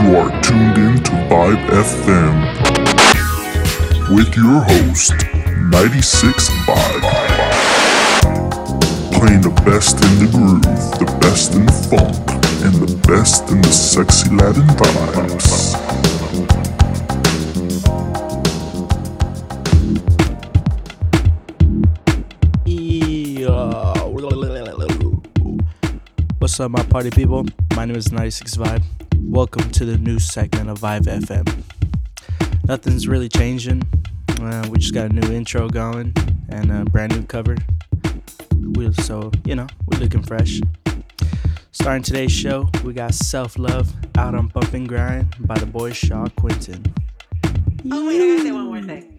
You are tuned in to Vibe FM with your host, 96 Vibe. Playing the best in the groove, the best in the funk, and the best in the sexy Latin vibes. What's up, my party people? My name is 96 Vibe. Welcome to the new segment of Vibe FM. Nothing's really changing. Uh, we just got a new intro going and a brand new cover. We, so, you know, we're looking fresh. Starting today's show, we got Self Love out on Bump and Grind by the boy Shaw Quinton. Oh, wait, I gotta say one more thing.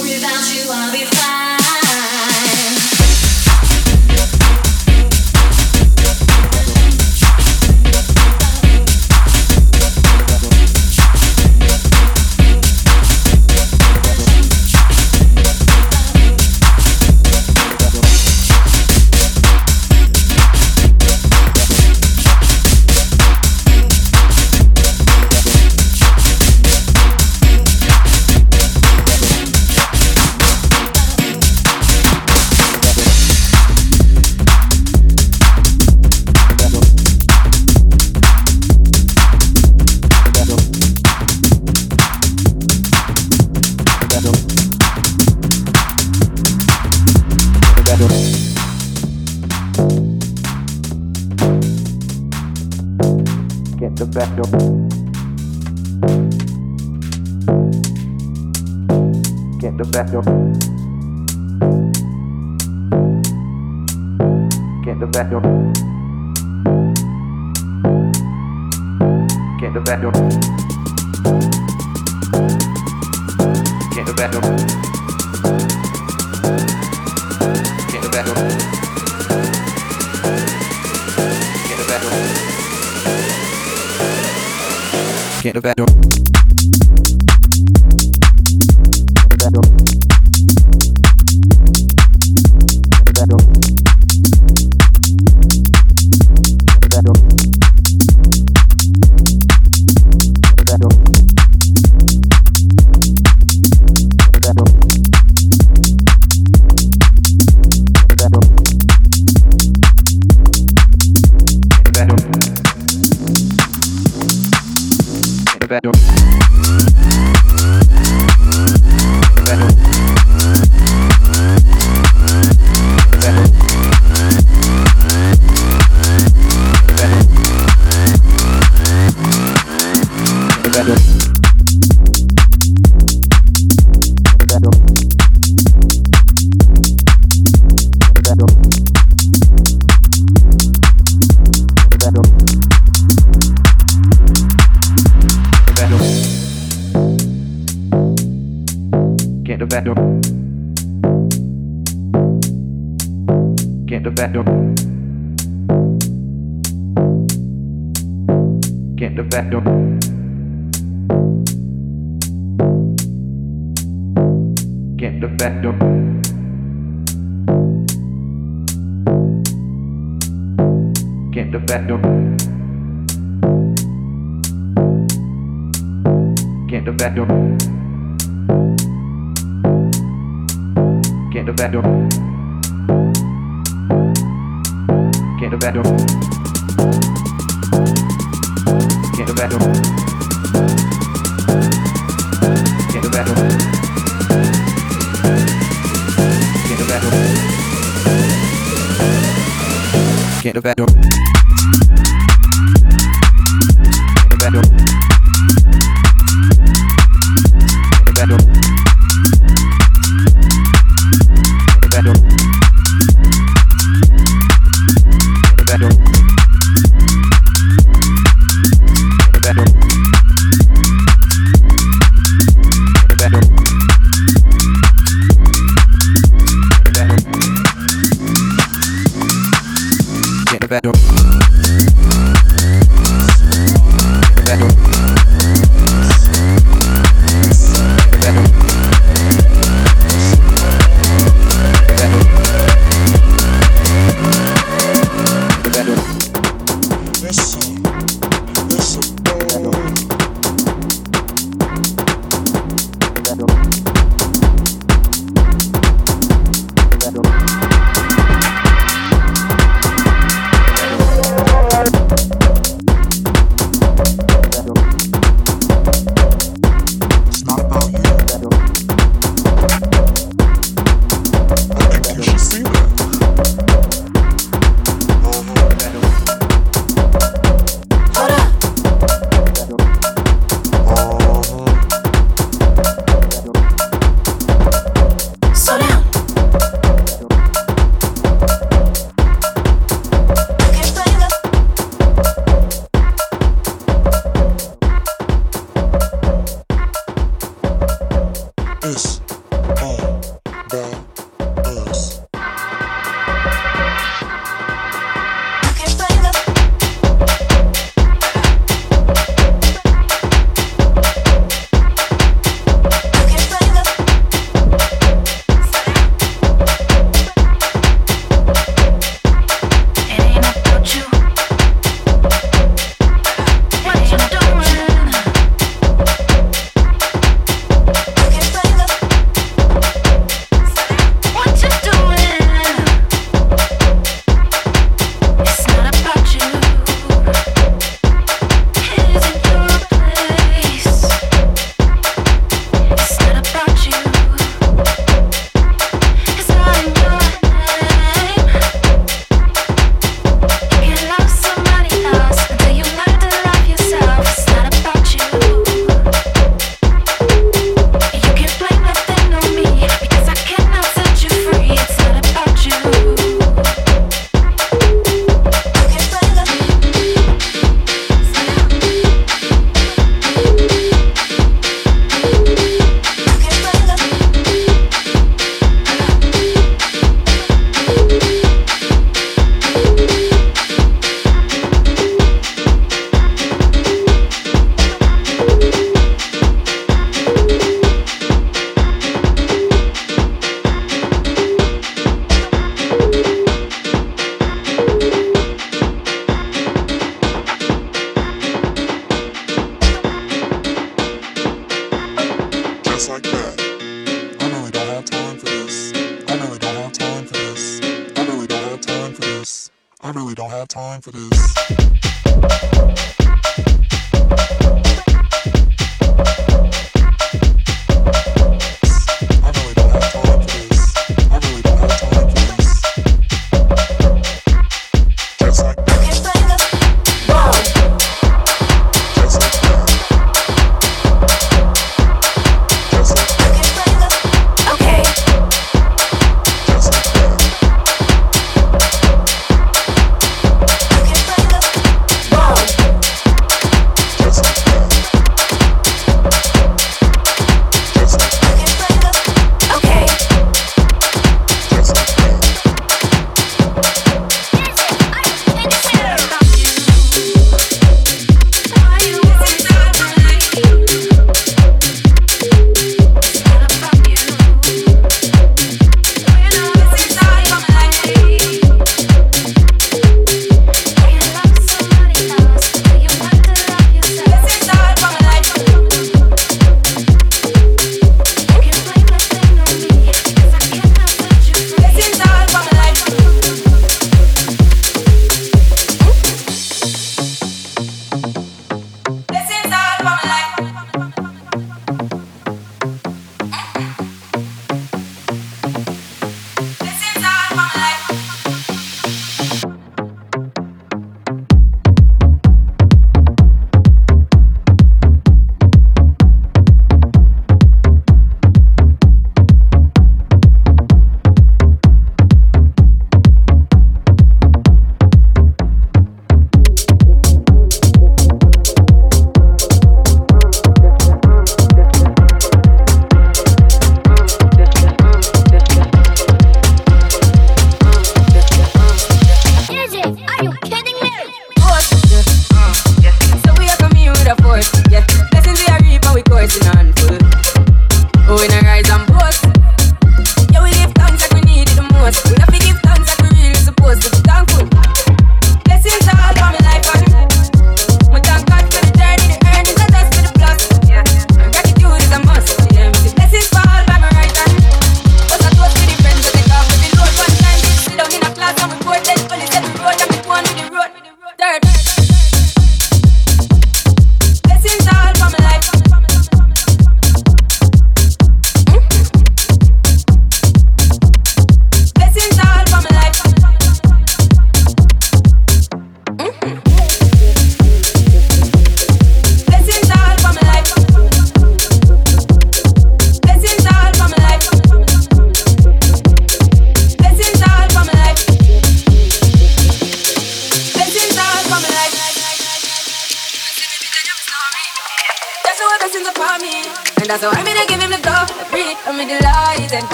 Without you, I'll be fine.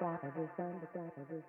Underground, this underground, this underground, this underground, this underground.